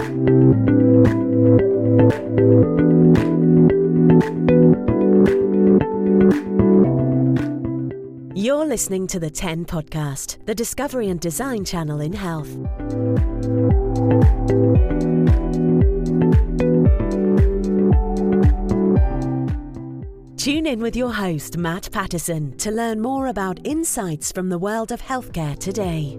You're listening to the 10 podcast, the discovery and design channel in health. Tune in with your host, Matt Patterson, to learn more about insights from the world of healthcare today.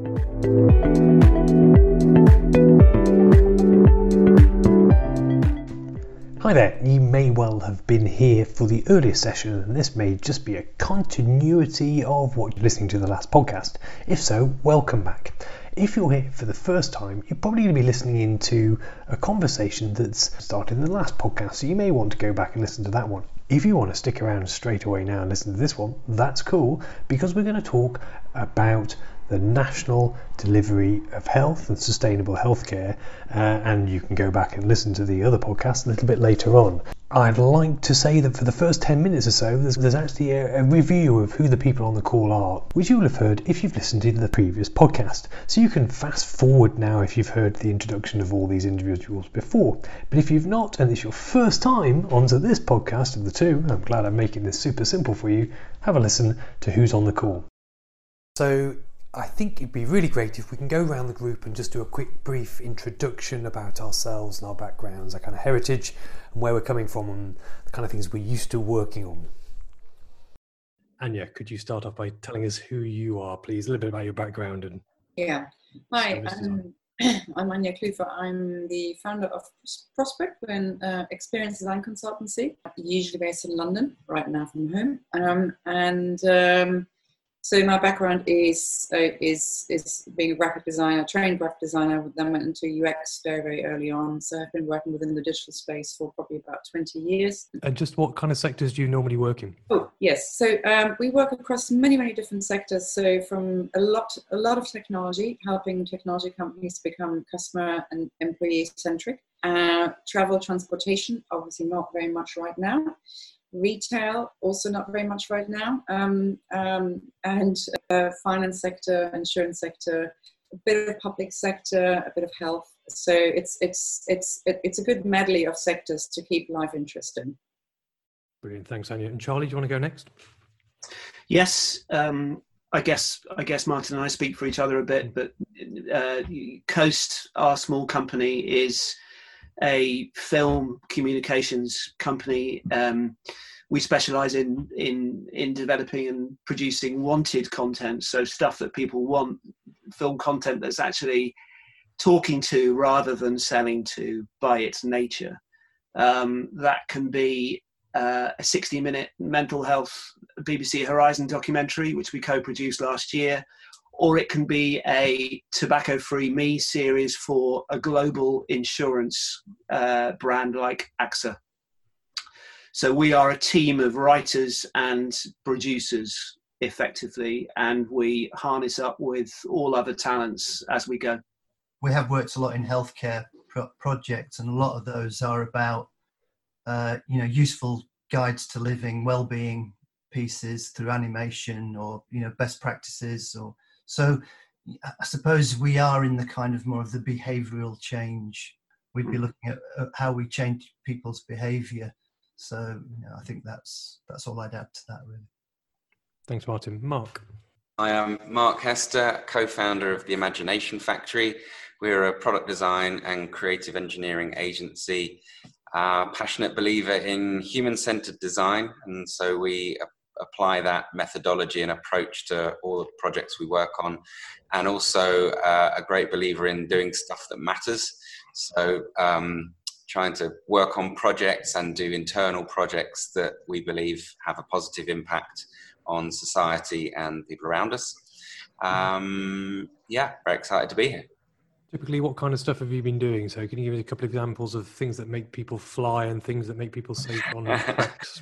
Hi there, you may well have been here for the earlier session, and this may just be a continuity of what you're listening to the last podcast. If so, welcome back. If you're here for the first time, you're probably going to be listening into a conversation that's started in the last podcast, so you may want to go back and listen to that one. If you want to stick around straight away now and listen to this one, that's cool because we're going to talk about the national delivery of health and sustainable healthcare, uh, and you can go back and listen to the other podcast a little bit later on. I'd like to say that for the first 10 minutes or so, there's, there's actually a, a, review of who the people on the call are, which you will have heard if you've listened to the previous podcast. So you can fast forward now if you've heard the introduction of all these individuals before. But if you've not, and it's your first time onto this podcast of the two, I'm glad I'm making this super simple for you, have a listen to who's on the call. So I think it'd be really great if we can go around the group and just do a quick brief introduction about ourselves and our backgrounds, our kind of heritage and where we're coming from and the kind of things we're used to working on. Anya, could you start off by telling us who you are, please? A little bit about your background and yeah. Hi, I'm, I'm Anya Kluver. I'm the founder of Prospect, an uh, experience design consultancy, usually based in London, right now from home. Um, and um, so my background is uh, is is being a graphic designer, trained graphic designer. Then went into UX very very early on. So I've been working within the digital space for probably about twenty years. And just what kind of sectors do you normally work in? Oh yes, so um, we work across many many different sectors. So from a lot a lot of technology, helping technology companies become customer and employee centric. Uh, travel transportation, obviously not very much right now retail also not very much right now. Um, um, and uh, finance sector insurance sector a bit of public sector a bit of health. So it's it's it's it's a good medley of sectors to keep life interesting. Brilliant. Thanks anya. And charlie do you want to go next? Yes um, I guess I guess Martin and I speak for each other a bit, but uh, Coast, our small company, is a film communications company. Um, we specialize in in in developing and producing wanted content, so stuff that people want, film content that's actually talking to rather than selling to by its nature. Um, that can be uh, a 60 minute mental health BBC Horizon documentary, which we co produced last year, or it can be a tobacco free me series for a global insurance uh, brand like AXA. So we are a team of writers and producers effectively, and we harness up with all other talents as we go. We have worked a lot in healthcare pro- projects, and a lot of those are about uh, you know useful guides to living, well-being pieces through animation or you know best practices or so I suppose we are in the kind of more of the behavioural change. We'd be hmm. looking at how we change people's behaviour. So you know, I think that's that's all I'd add to that really. Thanks, Martin. Mark. I am Mark Hester, co-founder of the Imagination Factory. We're a product design and creative engineering agency, uh, passionate believer in human-centered design, and so we apply that methodology and approach to all the projects we work on, and also uh, a great believer in doing stuff that matters. So, um, trying to work on projects and do internal projects that we believe have a positive impact on society and people around us. Um, yeah, very excited to be here. Typically, what kind of stuff have you been doing? So, can you give us a couple of examples of things that make people fly and things that make people safe on tracks?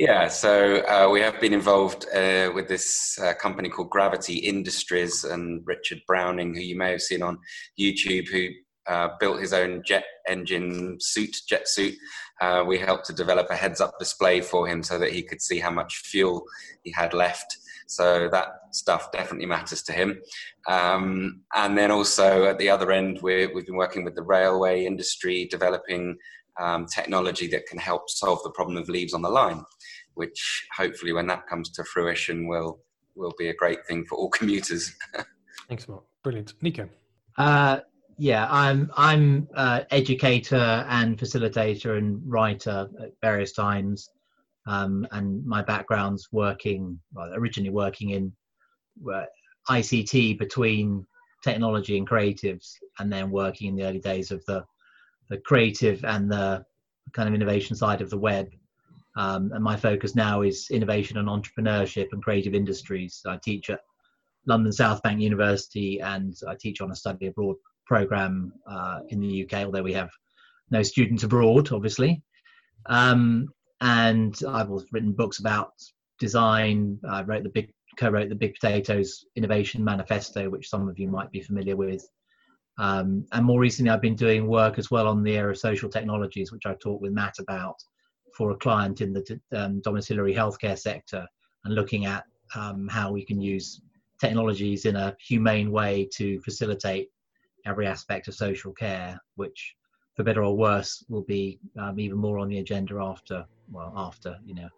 Yeah, so uh, we have been involved uh, with this uh, company called Gravity Industries and Richard Browning, who you may have seen on YouTube, who uh, built his own jet engine suit, jet suit. Uh, we helped to develop a heads up display for him so that he could see how much fuel he had left. So that stuff definitely matters to him. Um, and then also at the other end, we have been working with the railway industry, developing um, technology that can help solve the problem of leaves on the line, which hopefully, when that comes to fruition, will will be a great thing for all commuters. Thanks, Mark. Brilliant, Nico. Uh, yeah, I'm I'm uh, educator and facilitator and writer at various times, um, and my background's working well, originally working in uh, ICT between technology and creatives, and then working in the early days of the the creative and the kind of innovation side of the web. Um, and my focus now is innovation and entrepreneurship and creative industries. I teach at London South Bank University and I teach on a study abroad program uh, in the UK, although we have no students abroad, obviously. Um, and I've written books about design. I wrote the big co-wrote the Big Potatoes Innovation Manifesto, which some of you might be familiar with. Um, and more recently, I've been doing work as well on the area of social technologies, which I talked with Matt about for a client in the um, domiciliary healthcare sector, and looking at um, how we can use technologies in a humane way to facilitate every aspect of social care, which, for better or worse, will be um, even more on the agenda after, well, after you know,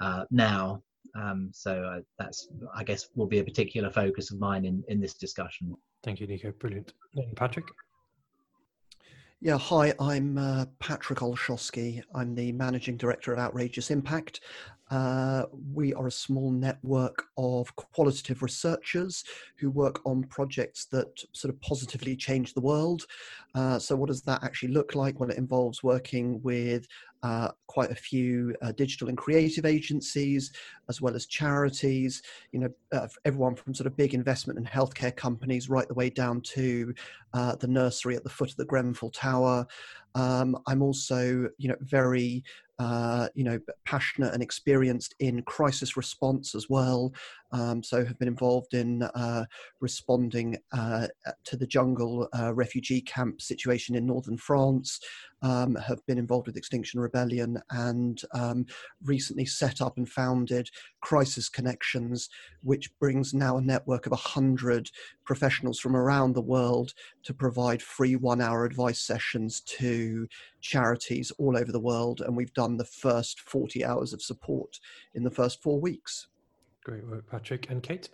uh, now. Um, so uh, that's, I guess, will be a particular focus of mine in in this discussion. Thank you, Nico. Brilliant. Patrick. Yeah, hi, I'm uh, Patrick Olszewski. I'm the managing director of Outrageous Impact. Uh, we are a small network of qualitative researchers who work on projects that sort of positively change the world. Uh, so, what does that actually look like? Well, it involves working with uh, quite a few uh, digital and creative agencies, as well as charities. You know, uh, everyone from sort of big investment and healthcare companies right the way down to uh, the nursery at the foot of the Grenfell Tower. Um, I'm also, you know, very uh, you know, passionate and experienced in crisis response as well. Um, so have been involved in uh, responding uh, to the jungle uh, refugee camp situation in northern France. Um, have been involved with Extinction Rebellion and um, recently set up and founded Crisis Connections, which brings now a network of 100 professionals from around the world to provide free one hour advice sessions to charities all over the world. And we've done the first 40 hours of support in the first four weeks. Great work, Patrick. And Kate?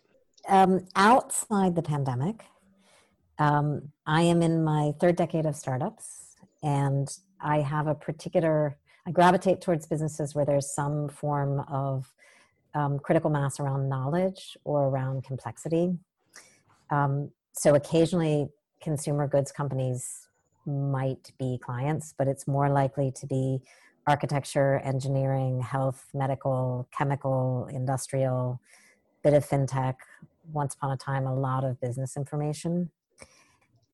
Um, outside the pandemic, um, I am in my third decade of startups, and I have a particular, I gravitate towards businesses where there's some form of um, critical mass around knowledge or around complexity. Um, so occasionally, consumer goods companies might be clients, but it's more likely to be architecture, engineering, health, medical, chemical, industrial, bit of fintech, once upon a time, a lot of business information.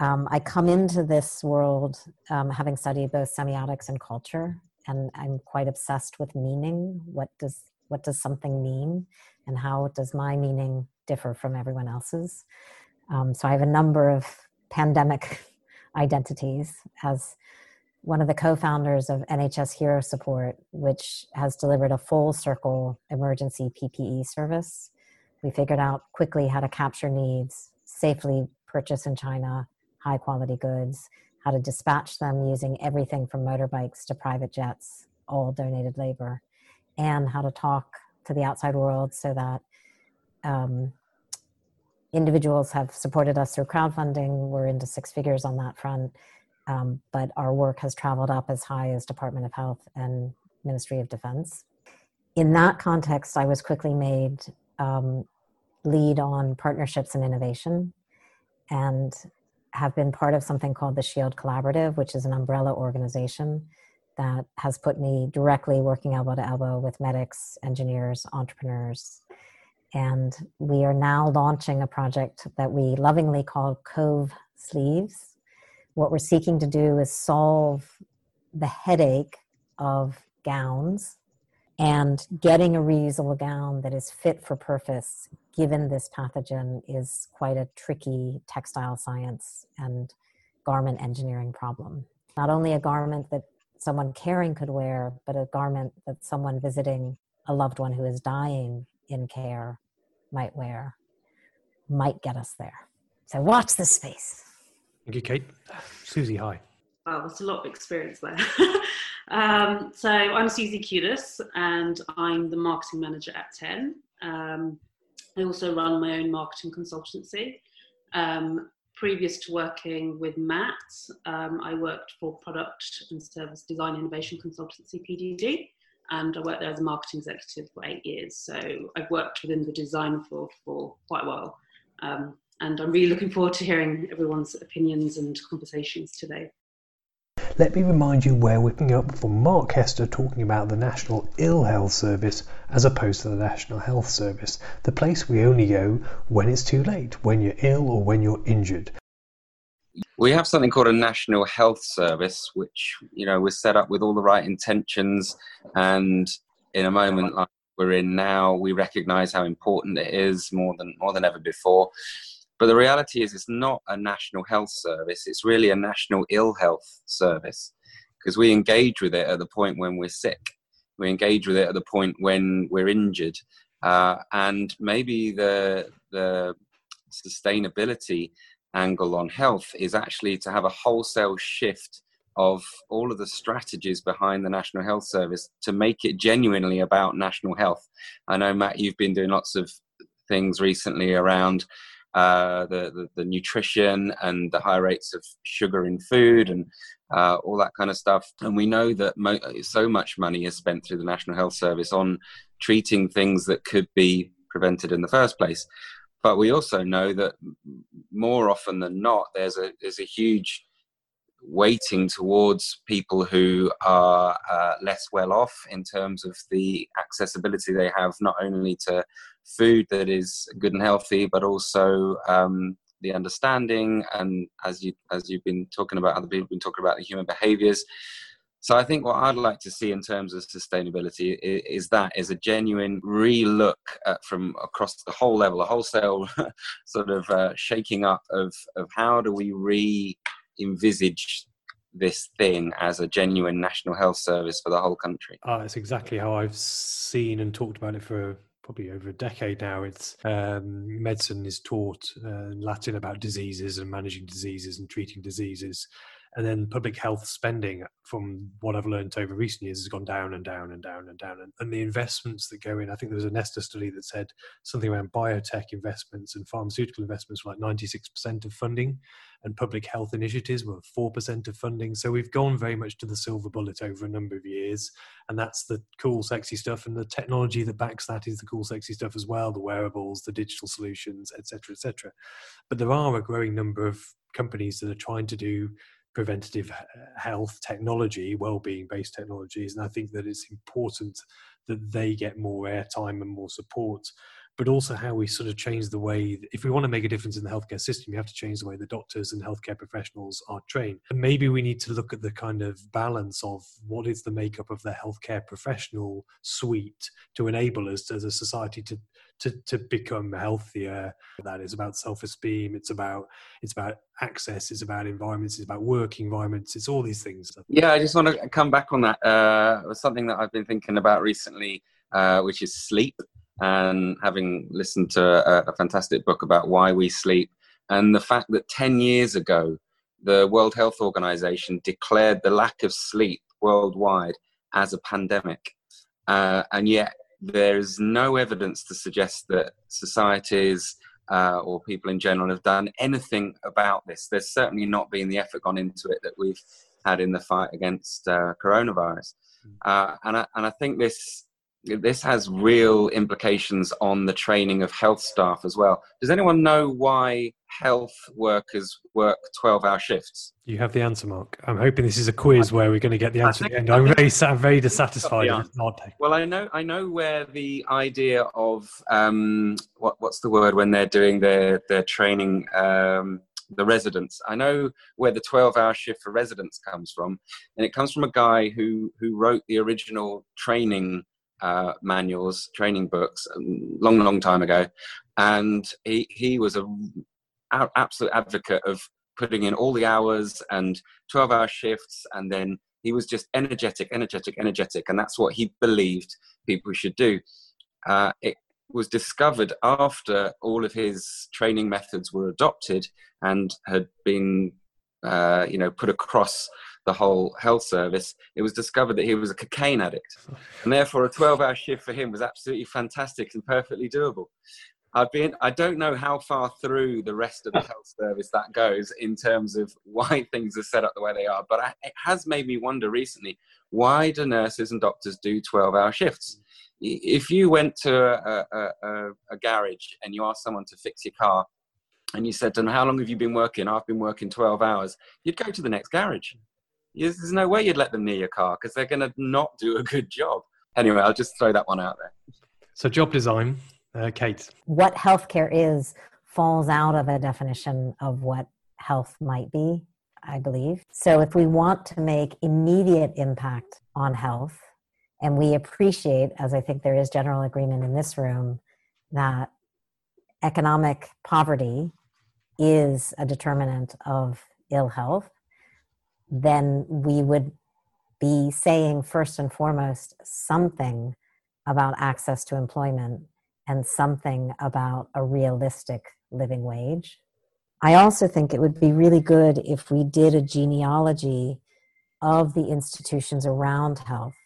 Um, I come into this world um, having studied both semiotics and culture, and I'm quite obsessed with meaning. What does what does something mean, and how does my meaning differ from everyone else's? Um, so I have a number of pandemic identities as one of the co-founders of NHS Hero Support, which has delivered a full circle emergency PPE service. We figured out quickly how to capture needs, safely purchase in China high quality goods, how to dispatch them using everything from motorbikes to private jets, all donated labor, and how to talk to the outside world so that um, individuals have supported us through crowdfunding. We're into six figures on that front um, but our work has traveled up as high as Department of Health and Ministry of Defense. In that context, I was quickly made um, lead on partnerships and innovation and have been part of something called the Shield Collaborative, which is an umbrella organization that has put me directly working elbow to elbow with medics, engineers, entrepreneurs. And we are now launching a project that we lovingly call Cove Sleeves what we're seeking to do is solve the headache of gowns and getting a reusable gown that is fit for purpose given this pathogen is quite a tricky textile science and garment engineering problem not only a garment that someone caring could wear but a garment that someone visiting a loved one who is dying in care might wear might get us there. So watch this space. Thank you, Kate. Susie, hi. Wow, that's a lot of experience there. um, so I'm Susie Kudis and I'm the marketing manager at 10. Um, I also run my own marketing consultancy. Um, previous to working with Matt, um, I worked for product and service design innovation consultancy, PDD, and I worked there as a marketing executive for eight years. So I've worked within the design field for quite a while. And I'm really looking forward to hearing everyone's opinions and conversations today. Let me remind you where we're picking up from Mark Hester talking about the National Ill Health Service as opposed to the National Health Service, the place we only go when it's too late, when you're ill or when you're injured. We have something called a National Health Service, which you know was set up with all the right intentions, and in a moment like we're in now, we recognise how important it is more than more than ever before. But the reality is, it's not a national health service, it's really a national ill health service because we engage with it at the point when we're sick. We engage with it at the point when we're injured. Uh, and maybe the, the sustainability angle on health is actually to have a wholesale shift of all of the strategies behind the National Health Service to make it genuinely about national health. I know, Matt, you've been doing lots of things recently around uh, the, the, the nutrition and the high rates of sugar in food and uh, all that kind of stuff. And we know that mo- so much money is spent through the National Health Service on treating things that could be prevented in the first place. But we also know that more often than not, there's a there's a huge weighting towards people who are uh, less well off in terms of the accessibility they have not only to food that is good and healthy, but also um, the understanding and as you as you've been talking about, other people have been talking about the human behaviours. So I think what I'd like to see in terms of sustainability is, is that is a genuine re-look at, from across the whole level, a wholesale sort of uh, shaking up of of how do we re envisage this thing as a genuine national health service for the whole country. Oh, it's exactly how I've seen and talked about it for probably over a decade now. It's um, medicine is taught uh, Latin about diseases and managing diseases and treating diseases, and then public health spending, from what I've learned over recent years, has gone down and down and down and down. And, and the investments that go in, I think there was a Nesta study that said something around biotech investments and pharmaceutical investments were like 96% of funding, and public health initiatives were 4% of funding. So we've gone very much to the silver bullet over a number of years. And that's the cool, sexy stuff. And the technology that backs that is the cool, sexy stuff as well the wearables, the digital solutions, etc., etc. But there are a growing number of companies that are trying to do preventative uh, health technology, well-being based technologies, and I think that it's important that they get more airtime and more support. But also how we sort of change the way, if we want to make a difference in the healthcare system, you have to change the way the doctors and healthcare professionals are trained. And maybe we need to look at the kind of balance of what is the makeup of the healthcare professional suite to enable us as a society to to, to become healthier. That is about self-esteem. It's about it's about access. It's about environments. It's about work environments. It's all these things. Yeah, I just want to come back on that. Uh, something that I've been thinking about recently, uh, which is sleep, and having listened to a, a fantastic book about why we sleep, and the fact that ten years ago, the World Health Organization declared the lack of sleep worldwide as a pandemic. Uh, and yet there's no evidence to suggest that societies uh, or people in general have done anything about this. There's certainly not been the effort gone into it that we've had in the fight against uh, coronavirus. Hmm. Uh, and, I, and I think this this has real implications on the training of health staff as well. Does anyone know why health workers work 12 hour shifts? You have the answer, Mark. I'm hoping this is a quiz where we're going to get the answer at the end. I'm very, I'm very dissatisfied. Well, I know, I know where the idea of um, what, what's the word when they're doing their, their training. Um, the residents. I know where the 12 hour shift for residents comes from, and it comes from a guy who, who wrote the original training uh, manuals, training books, um, long, long time ago, and he he was a absolute advocate of putting in all the hours and 12 hour shifts and then he was just energetic energetic energetic and that's what he believed people should do. Uh, it, was discovered after all of his training methods were adopted and had been, uh, you know, put across the whole health service. It was discovered that he was a cocaine addict, and therefore a 12-hour shift for him was absolutely fantastic and perfectly doable. I've been, I don't know how far through the rest of the health service that goes in terms of why things are set up the way they are, but I, it has made me wonder recently why do nurses and doctors do 12 hour shifts? If you went to a, a, a, a garage and you asked someone to fix your car and you said to them, How long have you been working? I've been working 12 hours, you'd go to the next garage. There's no way you'd let them near your car because they're going to not do a good job. Anyway, I'll just throw that one out there. So, job design, uh, Kate. What healthcare is falls out of a definition of what health might be, I believe. So, if we want to make immediate impact on health, and we appreciate, as I think there is general agreement in this room, that economic poverty is a determinant of ill health, then we would be saying first and foremost something about access to employment and something about a realistic living wage. I also think it would be really good if we did a genealogy of the institutions around health.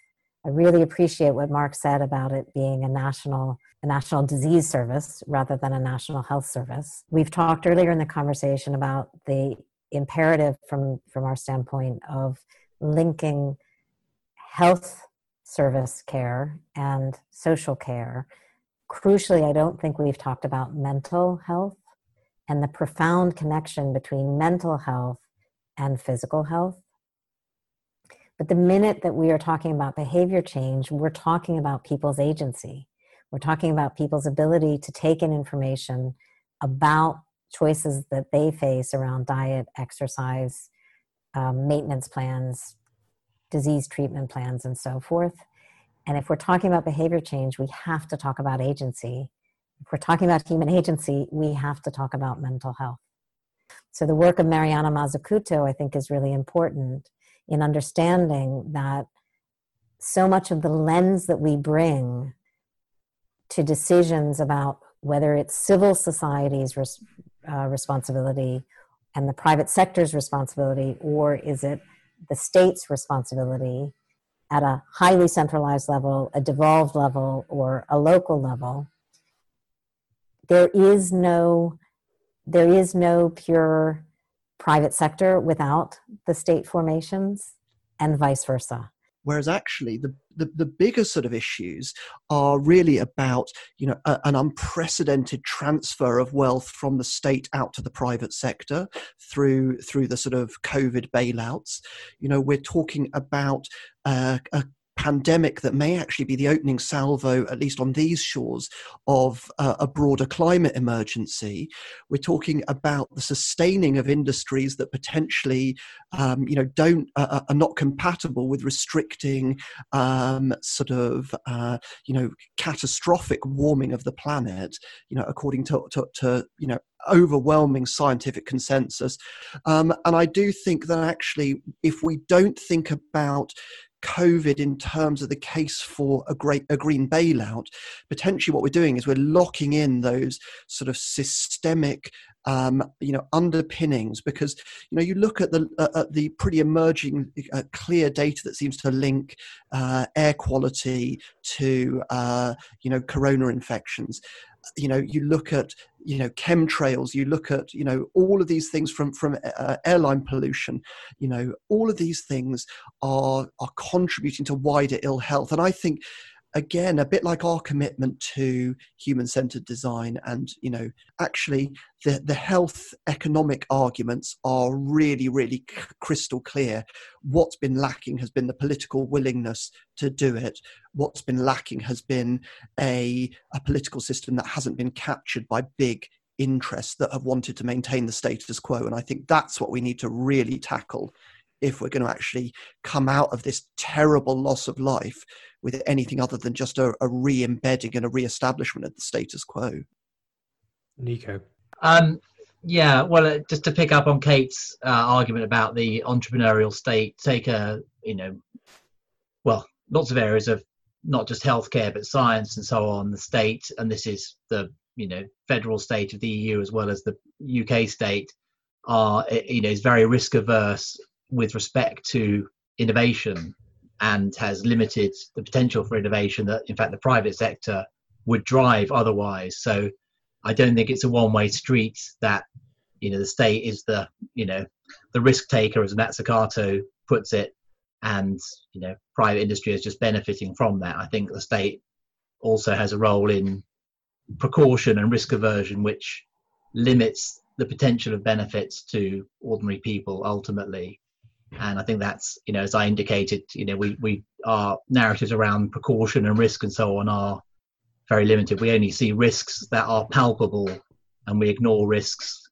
I really appreciate what Mark said about it being a national a national disease service rather than a national health service. We've talked earlier in the conversation about the imperative from from our standpoint of linking health service care and social care crucially, I don't think we've talked about mental health and the profound connection between mental health and physical health. But the minute that we are talking about behavior change, we're talking about people's agency. We're talking about people's ability to take in information about choices that they face around diet, exercise, um, maintenance plans, disease treatment plans, and so forth. And if we're talking about behavior change, we have to talk about agency. If we're talking about human agency, we have to talk about mental health. So the work of Mariana Mazzucato, I think, is really important in understanding that so much of the lens that we bring to decisions about whether it's civil society's uh, responsibility and the private sector's responsibility, or is it the state's responsibility at a highly centralized level, a devolved level, or a local level, there is no there is no pure private sector without the state formations and vice versa. Whereas actually the, the, the bigger sort of issues are really about you know a, an unprecedented transfer of wealth from the state out to the private sector through through the sort of covid bailouts. You know we're talking about uh, a pandemic that may actually be the opening salvo, at least on these shores, of uh, a broader climate emergency. We're talking about the sustaining of industries that potentially, um, you know, don't uh, uh, are not compatible with restricting um, sort of, uh, you know, catastrophic warming of the planet. You know, according to, to, to you know overwhelming scientific consensus. Um, and I do think that actually, if we don't think about COVID in terms of the case for a great a green bailout, potentially what we're doing is we're locking in those sort of systemic um, you know underpinnings because you know you look at the uh, at the pretty emerging uh, clear data that seems to link uh, air quality to uh, you know corona infections you know you look at you know chemtrails you look at you know all of these things from from uh, airline pollution you know all of these things are are contributing to wider ill health. And i think again a bit like our commitment to human centered design and you know actually the the health economic arguments are really really crystal clear. What's been lacking has been the political willingness to do it. What's been lacking has been a a political system that hasn't been captured by big interests that have wanted to maintain the status quo and i think that's what we need to really tackle if we're going to actually come out of this terrible loss of life with anything other than just a, a re-embedding and a re-establishment of the status quo. Nico. Um, yeah, well, uh, just to pick up on Kate's uh, argument about the entrepreneurial state, take a you know, well, lots of areas of not just healthcare but science and so on the state and this is the you know federal state of the eu as well as the uk state are eh, you know is very risk averse with respect to innovation and has limited the potential for innovation that in fact the private sector would drive otherwise. So i don't think it's a one way street that you know the state is the you know the risk taker as Mazzucato puts it and you know private industry is just benefiting from that. I think the state also has a role in precaution and risk aversion which limits the potential of benefits to ordinary people ultimately and i think that's you know as i indicated you know we we our narratives around precaution and risk and so on are very limited. We only see risks that are palpable and we ignore risks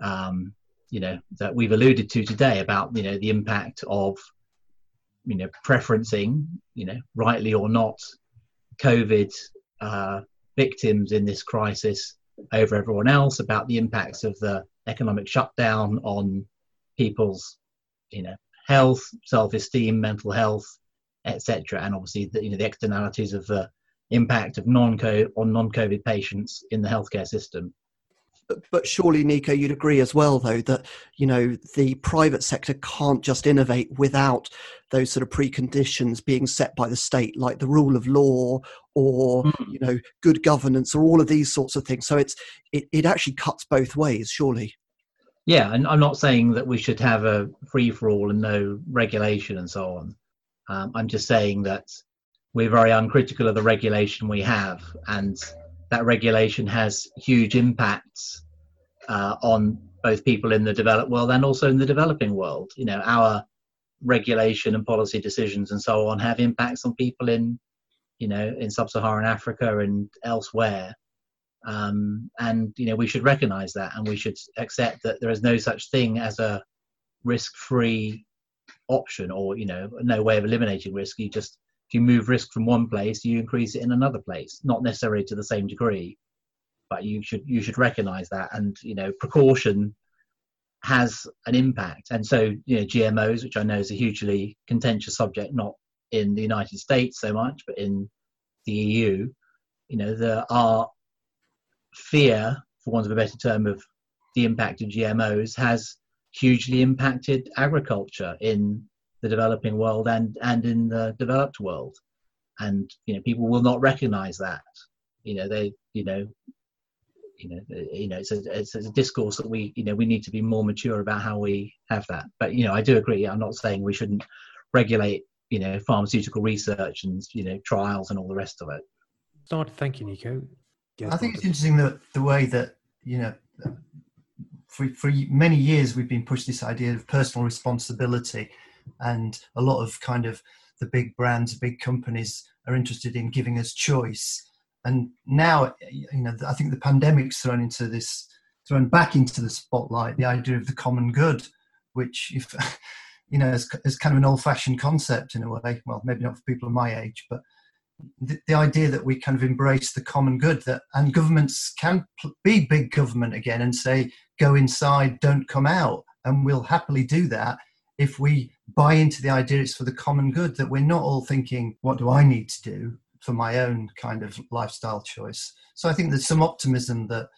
um, you know that we've alluded to today about you know the impact of you know preferencing you know rightly or not covid uh, victims in this crisis over everyone else about the impacts of the economic shutdown on people's you know health self-esteem mental health etc and obviously the, you know the externalities of the impact of non-covid on non-covid patients in the healthcare system. But surely nico you'd agree as well though that you know the private sector can't just innovate without those sort of preconditions being set by the state like the rule of law or mm. you know good governance or all of these sorts of things. So it's it, it actually cuts both ways surely yeah and i'm not saying that we should have a free for all and no regulation and so on um, i'm just saying that we're very uncritical of the regulation we have and that regulation has huge impacts uh, on both people in the developed world and also in the developing world. You know, our regulation and policy decisions and so on have impacts on people in, you know, in sub-Saharan Africa and elsewhere. Um, and you know, we should recognise that, and we should accept that there is no such thing as a risk-free option, or you know, no way of eliminating risk. You just if you move risk from one place, you increase it in another place, not necessarily to the same degree, but you should you should recognise that, and you know precaution has an impact. And so you know GMOs, which I know is a hugely contentious subject, not in the United States so much, but in the EU, you know there are fear, for want of a better term, of the impact of GMOs has hugely impacted agriculture in the developing world and and in the developed world. And you know people will not recognize that. You know they you know you know you know it's a, it's a discourse that we you know we need to be more mature about how we have that. But you know i do agree. I'm not saying we shouldn't regulate you know pharmaceutical research and you know trials and all the rest of it. Start thank you nico i think it's interesting that the way that you know for, for many years we've been pushed this idea of personal responsibility and a lot of kind of the big brands, big companies are interested in giving us choice. And now, you know, I think the pandemic's thrown into this, thrown back into the spotlight the idea of the common good, which, if you know, is, is kind of an old-fashioned concept in a way. Well, maybe not for people of my age, but the, idea that we kind of embrace the common good that and governments can be big government again and say go inside don't come out and we'll happily do that if we buy into the idea it's for the common good, that we're not all thinking, what do I need to do for my own kind of lifestyle choice? So I think there's some optimism that,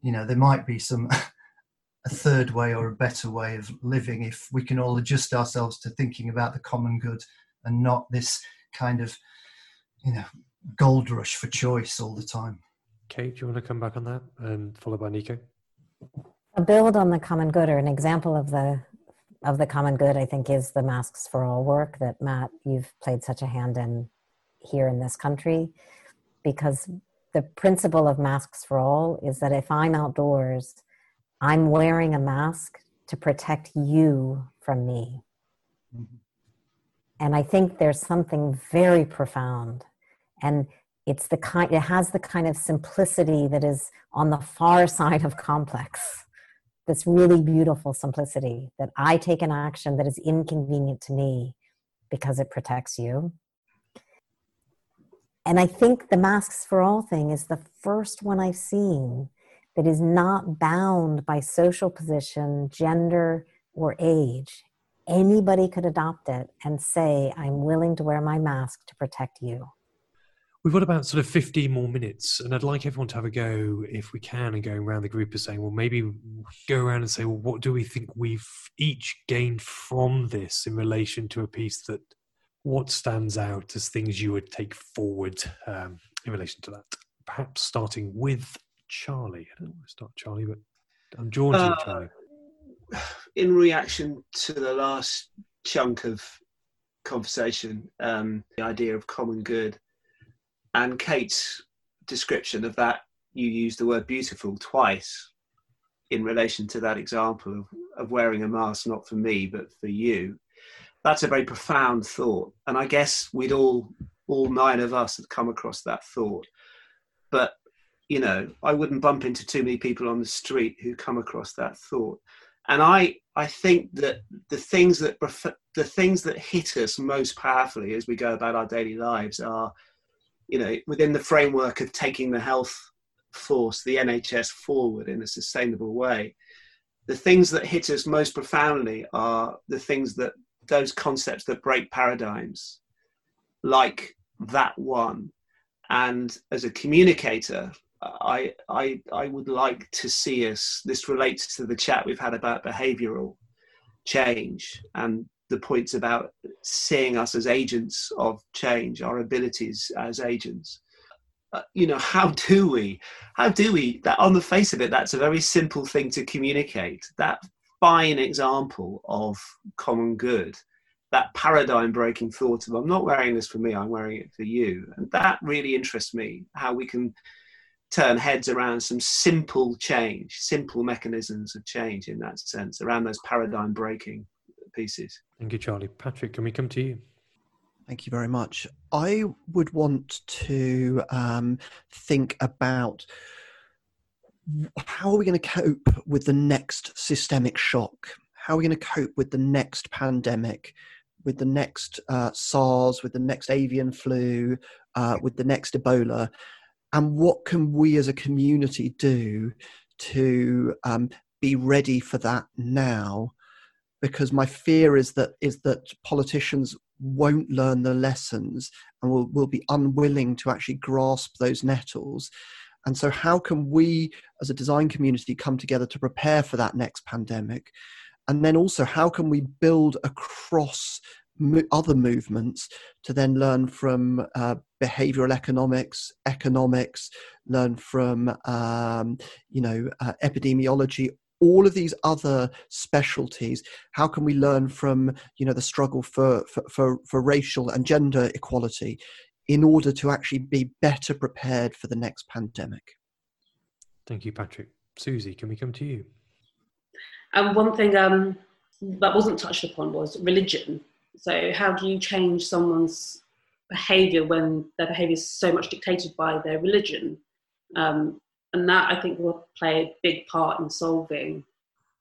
you know, there might be some. a third way or a better way of living if we can all adjust ourselves to thinking about the common good and not this kind of you know gold rush for choice all the time kate do you want to come back on that and followed by nico a build on the common good or an example of the of the common good, I think, is the Masks for All work that Matt, you've played such a hand in here in this country. Because the principle of Masks for All is that if I'm outdoors, I'm wearing a mask to protect you from me. Mm-hmm. And I think there's something very profound. And it's the kind, it has the kind of simplicity that is on the far side of complex this really beautiful simplicity that I take an action that is inconvenient to me because it protects you. And I think the Masks for All thing is the first one I've seen that is not bound by social position, gender, or age. Anybody could adopt it and say, I'm willing to wear my mask to protect you. We've got about sort of 15 more minutes, and I'd like everyone to have a go, if we can, and going around the group of saying, well, maybe go around and say, well, what do we think we've each gained from this in relation to a piece that, what stands out as things you would take forward um, in relation to that? Perhaps starting with Charlie. I don't want to start Charlie, but I'm drawn to uh, Charlie. In reaction to the last chunk of conversation, um, the idea of common good and Kate's description of that, you used the word beautiful twice in relation to that example of, of wearing a mask, not for me, but for you. That's a very profound thought. And I guess we'd all, all nine of us had come across that thought. But, you know, I wouldn't bump into too many people on the street who come across that thought. And I, I think that the things that the things that hit us most powerfully as we go about our daily lives are you know, within the framework of taking the health force, the NHS forward in a sustainable way, the things that hit us most profoundly are the things that those concepts that break paradigms, like that one. And as a communicator, I, I, I would like to see us, this relates to the chat we've had about behavioral change and the points about seeing us as agents of change, our abilities as agents. Uh, you know, how do we? How do we? That on the face of it, that's a very simple thing to communicate. That fine example of common good, that paradigm breaking thought of I'm not wearing this for me, I'm wearing it for you, and that really interests me. How we can turn heads around some simple change, simple mechanisms of change in that sense, around those paradigm breaking pieces. Thank you, Charlie. Patrick, can we come to you? Thank you very much. I would want to um, think about how are we going to cope with the next systemic shock? How are we going to cope with the next pandemic, with the next uh, SARS, with the next avian flu, uh, with the next Ebola? And what can we as a community do to um, be ready for that now because my fear is that is that politicians won't learn the lessons and will, will be unwilling to actually grasp those nettles. And so how can we as a design community come together to prepare for that next pandemic? And then also how can we build across other movements to then learn from uh, behavioral economics economics learn from um, you know uh, epidemiology all of these other specialties. How can we learn from you know the struggle for, for, for, for racial and gender equality in order to actually be better prepared for the next pandemic? Thank you patrick. Susie can we come to you? Um, one thing um, that wasn't touched upon was religion. So how do you change someone's behavior when their behavior is so much dictated by their religion? Um, and that I think will play a big part in solving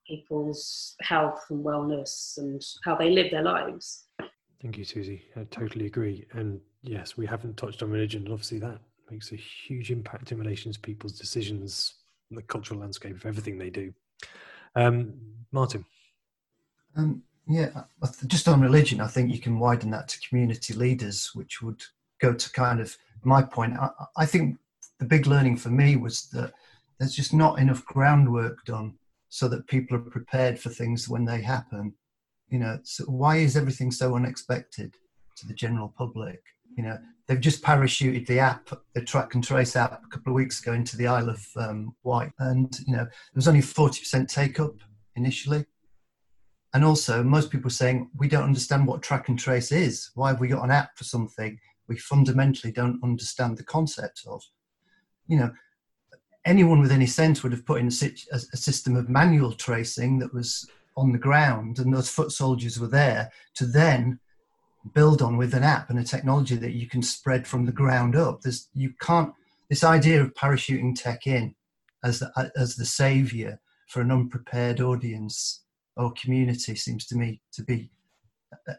people's health and wellness and how they live their lives. Thank you, Susie. I totally agree. And yes, we haven't touched on religion. And obviously, that makes a huge impact in relation to people's decisions, the cultural landscape of everything they do. Um, Martin. Um, yeah, just on religion, I think you can widen that to community leaders, which would go to kind of my point. I, I think the big learning for me was that there's just not enough groundwork done so that people are prepared for things when they happen. You know, so why is everything so unexpected to the general public? You know, they've just parachuted the app, the track and trace app, a couple of weeks ago into the Isle of um, Wight, and you know, there was only 40% take up initially. And also, most people saying we don't understand what track and trace is. Why have we got an app for something we fundamentally don't understand the concept of? You know, anyone with any sense would have put in a, a, system of manual tracing that was on the ground and those foot soldiers were there to then build on with an app and a technology that you can spread from the ground up. There's, you can't, this idea of parachuting tech in as the, as the savior for an unprepared audience or community seems to me to be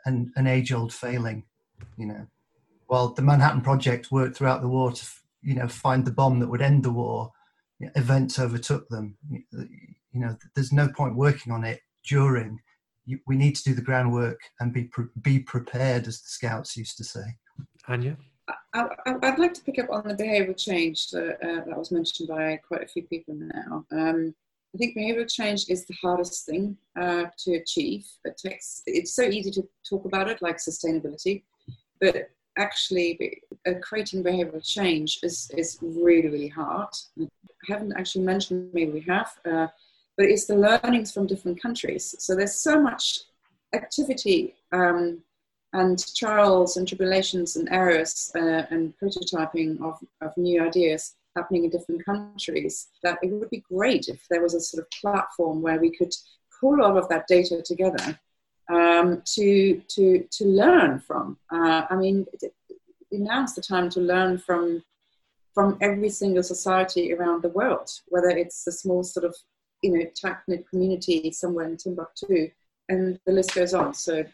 an, an age old failing, you know. While the Manhattan Project worked throughout the war to you know find the bomb that would end the war events overtook them you know there's no point working on it during we need to do the groundwork and be be prepared as the scouts used to say anya I, would like to pick up on the behavioural change that, uh, that was mentioned by quite a few people now. Um, I think behavioural change is the hardest thing uh, to achieve. It takes, it's so easy to talk about it, like sustainability, but actually uh, creating behavioural change is, is really, really hard. I haven't actually mentioned, maybe we have, uh, but it's the learnings from different countries. So there's so much activity um, and trials and tribulations and errors uh, and prototyping of, of new ideas happening in different countries that it would be great if there was a sort of platform where we could pull all of that data together um, to, to, to learn from. Uh, I mean, now's the time to learn from, from every single society around the world, whether it's a small sort of, you know, tight-knit community somewhere in Timbuktu, and the list goes on. So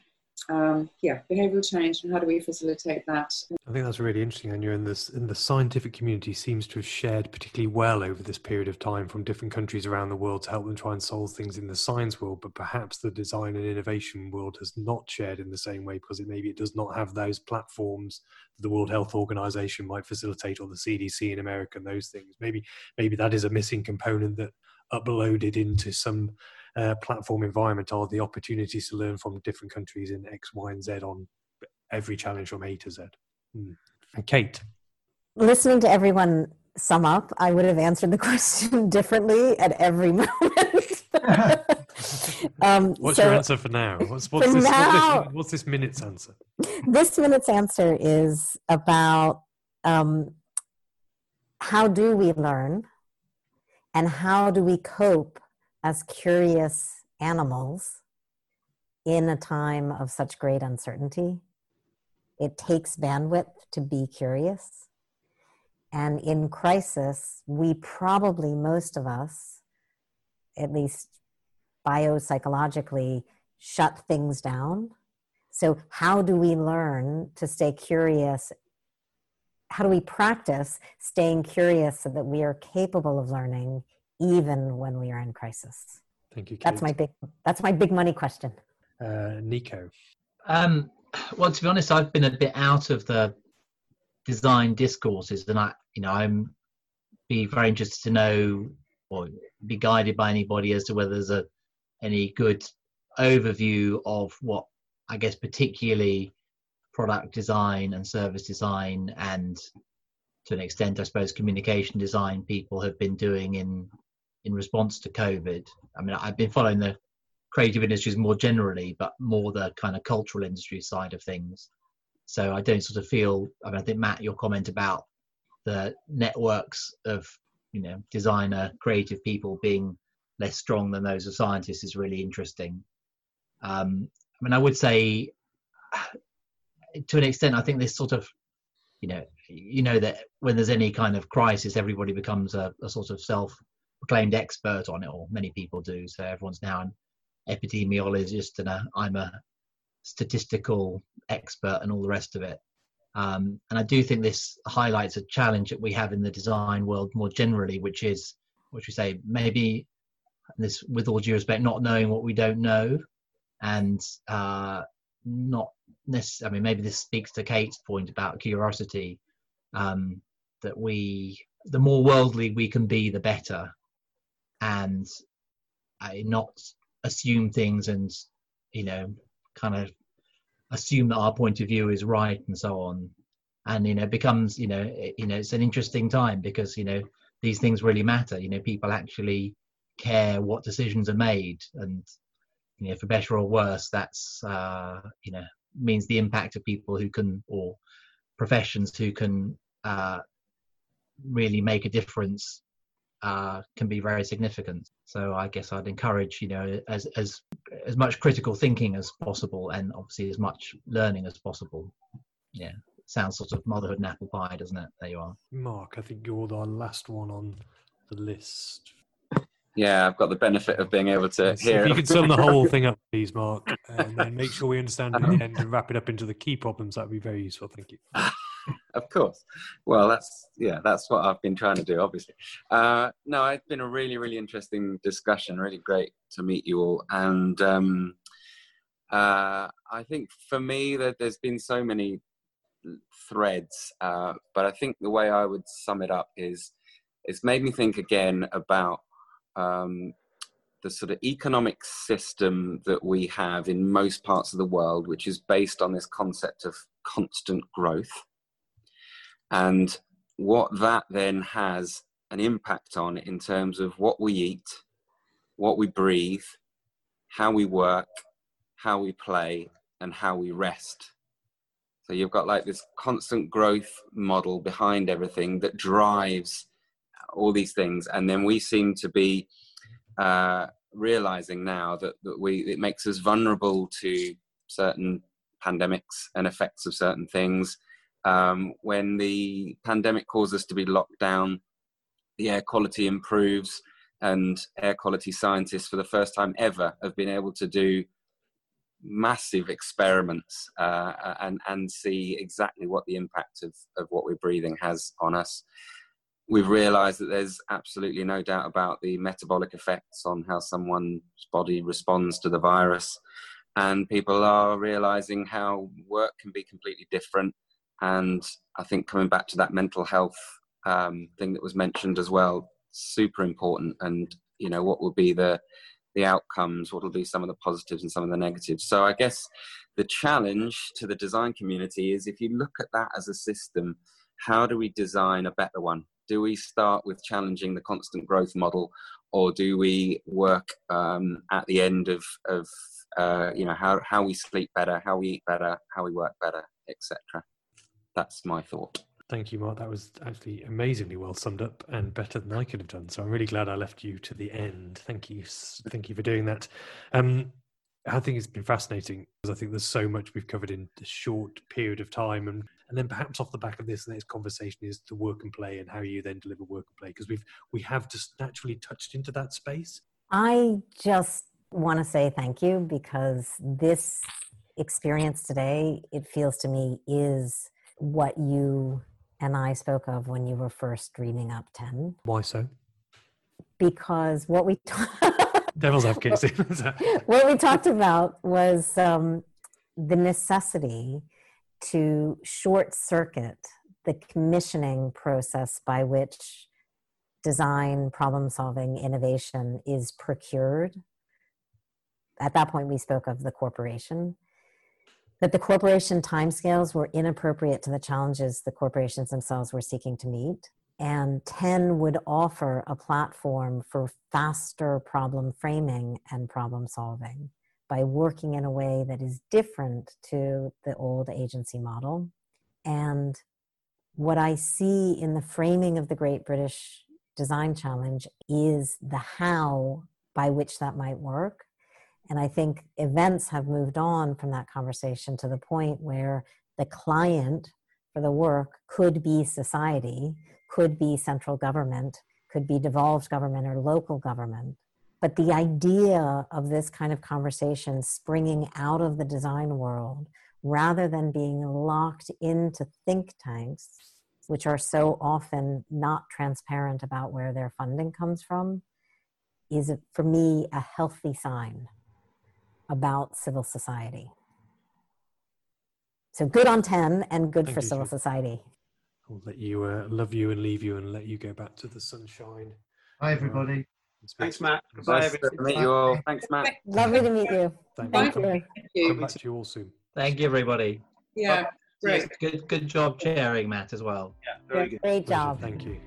um, yeah, behavioural change and how do we facilitate that? I think that's really interesting. And this, and the scientific community seems to have shared particularly well over this period of time from different countries around the world to help them try and solve things in the science world. But perhaps the design and innovation world has not shared in the same way because it maybe it does not have those platforms that the World Health Organization might facilitate or the CDC in America and those things. Maybe maybe that is a missing component that uploaded into some uh, platform environment are the opportunities to learn from different countries in X, Y, and Z on every challenge from A to Z. Mm. And Kate. Listening to everyone sum up, I would have answered the question differently at every moment. um, what's so your answer for now? What's, what's, this, now, what's, this, what's this minute's answer? This minute's answer is about um, how do we learn and how do we cope as curious animals in a time of such great uncertainty. It takes bandwidth to be curious. And in crisis, we probably, most of us, at least biopsychologically, shut things down. So, how do we learn to stay curious? How do we practice staying curious so that we are capable of learning even when we are in crisis. Thank you. Kate. That's my big. That's my big money question. Uh, Nico. Um, well, to be honest, I've been a bit out of the design discourses, and I, you know, I'm be very interested to know or be guided by anybody as to whether there's a any good overview of what I guess particularly product design and service design and to an extent I suppose communication design people have been doing in in response to COVID. I mean, I've been following the creative industries more generally, but more the kind of cultural industry side of things. So I don't sort of feel. I mean, I think Matt, your comment about the networks of you know designer, creative people being less strong than those of scientists is really interesting. Um, I mean, I would say to an extent, I think this sort of you know you know that when there's any kind of crisis, everybody becomes a, a sort of self proclaimed expert on it, or many people do. So everyone's now an epidemiologist and a, I'm a statistical expert and all the rest of it. Um, and I do think this highlights a challenge that we have in the design world more generally, which is, which we say, maybe this, with all due respect, not knowing what we don't know, and uh, not necessarily. I mean, maybe this speaks to Kate's point about curiosity. Um, that we, the more worldly we can be, the better and I not assume things and you know kind of assume that our point of view is right and so on. And you know becomes you know it, you know it's an interesting time because you know these things really matter. You know people actually care what decisions are made. And you know for better or worse that's uh you know means the impact of people who can or professions who can uh really make a difference uh, can be very significant. So I guess I'd encourage, you know, as as as much critical thinking as possible, and obviously as much learning as possible. Yeah, sounds sort of motherhood and apple pie, doesn't it? There you are, Mark. I think you're the last one on the list. Yeah, I've got the benefit of being able to hear. If you could sum the whole thing up, please, Mark, and then make sure we understand it at the end and wrap it up into the key problems. That'd be very useful. Thank you. of course. Well, that's yeah, that's what I've been trying to do. Obviously, uh, no, it's been a really, really interesting discussion. Really great to meet you all, and um, uh, I think for me that there's been so many threads, uh, but I think the way I would sum it up is it's made me think again about um, the sort of economic system that we have in most parts of the world, which is based on this concept of constant growth. And what that then has an impact on in terms of what we eat, what we breathe, how we work, how we play, and how we rest. So you've got like this constant growth model behind everything that drives all these things, and then we seem to be uh, realizing now that, that we it makes us vulnerable to certain pandemics and effects of certain things. Um, when the pandemic caused us to be locked down, the air quality improves, and air quality scientists, for the first time ever, have been able to do massive experiments uh, and and see exactly what the impact of of what we're breathing has on us. We've realised that there's absolutely no doubt about the metabolic effects on how someone's body responds to the virus, and people are realising how work can be completely different. And I think coming back to that mental health um, thing that was mentioned as well, super important. And you know what will be the the outcomes, what will be some of the positives and some of the negatives. So I guess the challenge to the design community is if you look at that as a system, how do we design a better one? Do we start with challenging the constant growth model, or do we work um, at the end of, of uh, you know how, how we sleep better, how we eat better, how we work better, etc. That's my thought. Thank you, Mark. That was actually amazingly well summed up and better than I could have done. So I'm really glad I left you to the end. Thank you. Thank you for doing that. Um, I think it's been fascinating because I think there's so much we've covered in a short period of time, and and then perhaps off the back of this next conversation is the work and play and how you then deliver work and play because we've we have just naturally touched into that space. I just want to say thank you because this experience today, it feels to me, is what you and I spoke of when you were first dreaming up 10. Why so? Because what we devil's advocate what we talked about was um, the necessity to short circuit the commissioning process by which design, problem solving, innovation is procured. At that point, we spoke of the corporation that the corporation timescales were inappropriate to the challenges the corporations themselves were seeking to meet. And 10 would offer a platform for faster problem framing and problem solving by working in a way that is different to the old agency model. And what I see in the framing of the Great British Design Challenge is the how by which that might work and I think events have moved on from that conversation to the point where the client for the work could be society, could be central government, could be devolved government or local government. But the idea of this kind of conversation springing out of the design world rather than being locked into think tanks, which are so often not transparent about where their funding comes from, is for me a healthy sign about civil society. So good on 10 and good Thank for civil society. I'll let you uh, love you and leave you and let you go back to the sunshine. Bye, everybody. Thanks, Matt. Goodbye, nice to meet you all. Thanks, Matt. Lovely to meet you. Thank, Thank you. Thank you. Come back to you all soon. Thank you, everybody. Yeah, great. Good, good job chairing, Matt, as well. Yeah, very good. Great job. Thank you.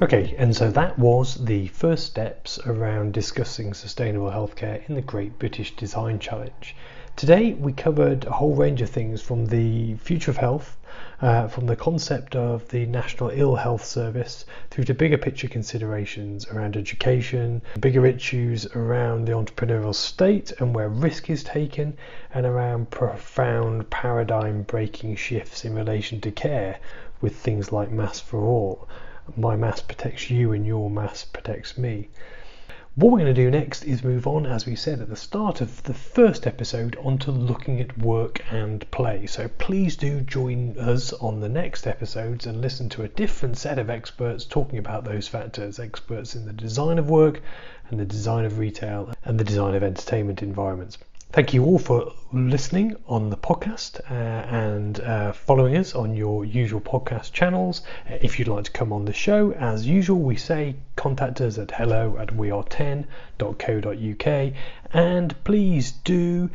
Okay, and so that was the first steps around discussing sustainable healthcare in the Great British Design Challenge. Today we covered a whole range of things from the future of health, uh, from the concept of the National Ill Health Service, through to bigger picture considerations around education, bigger issues around the entrepreneurial state and where risk is taken, and around profound paradigm breaking shifts in relation to care with things like Masks for All my mass protects you and your mass protects me. What we're going to do next is move on, as we said at the start of the first episode, onto looking at work and play. So please do join us on the next episodes and listen to a different set of experts talking about those factors experts in the design of work and the design of retail and the design of entertainment environments. Thank you all for listening on the podcast uh, and uh, following us on your usual podcast channels. If you'd like to come on the show, as usual, we say contact us at hello at weare10.co.uk and please do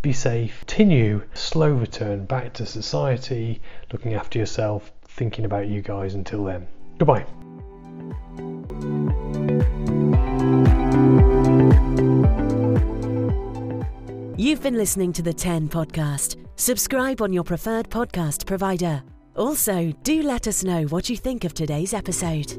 be safe. Continue slow return back to society, looking after yourself, thinking about you guys until then. Goodbye. You've been listening to the 10 podcast. Subscribe on your preferred podcast provider. Also, do let us know what you think of today's episode.